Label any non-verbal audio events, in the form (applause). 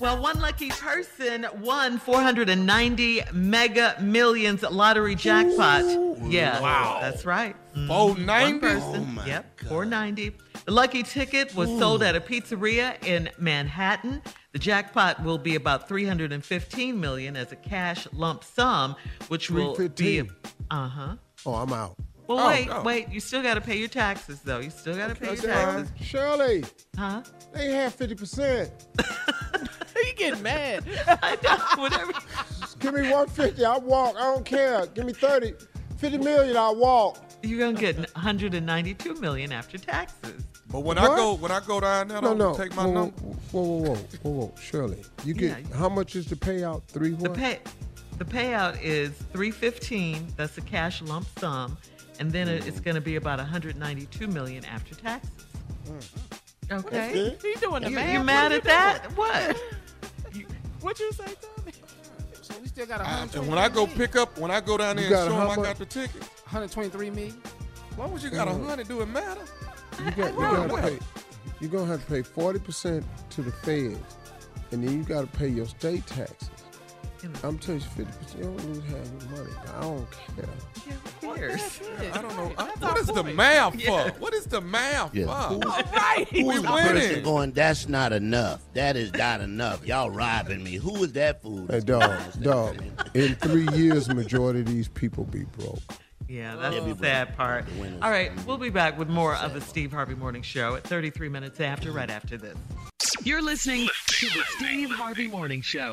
Well, one lucky person won 490 mega millions lottery jackpot. yeah. Wow. That's right. Mhm. 490? One person. Oh, my yep. 490. The lucky ticket was sold at a pizzeria in Manhattan. The jackpot will be about 315 million as a cash lump sum, which will be 315. uh-huh. Oh, I'm out. Well, Oh, wait, oh. wait. You still got to pay your taxes, though. You still got to pay your taxes. Shirley, Huh? they have 50%. You getting mad? (laughs) I know. Whatever. Give me 150, I'll walk. I don't care. Give me 30. 50 million, I'll walk. You're gonna get 192 million after taxes. But when I go when I go down there, No, don't no. take my whoa, number. Whoa, whoa, whoa, whoa, whoa, Shirley, you get Yeah. how much is the payout? Three The what? pay, the payout is 315. That's a cash lump sum, and then it- it's gonna be about 192 million after taxes. Mm-hmm. Okay. good. You doing the you, math? you mad at you that? What? (laughs) What you say, Tommy? So we still got I- 123 and when I go pick up, when I go down there You and got show how them I much? got the ticket, 123 million. why would you got a Mm. hundred? Do it matter? You got, you gotta pay. You're gonna have to pay 40% to the feds, and then you got to pay your state taxes. I'm telling you, 50%. You don't lose half your money. I don't care. Who cares? I don't know. I- That's what our the point. math for? What is the math Yeah. for? Right. We Who's the person winning. going, that's not enough. That is not enough. Y'all robbing me. Who is that fool? Hey, dog, dog. In three years, majority of these people be broke. Yeah, that's Yeah, the we sad part. All right, we'll be back with more of the Steve Harvey Morning Show at 33 minutes after, right after this. You're listening to the Steve Harvey Morning Show.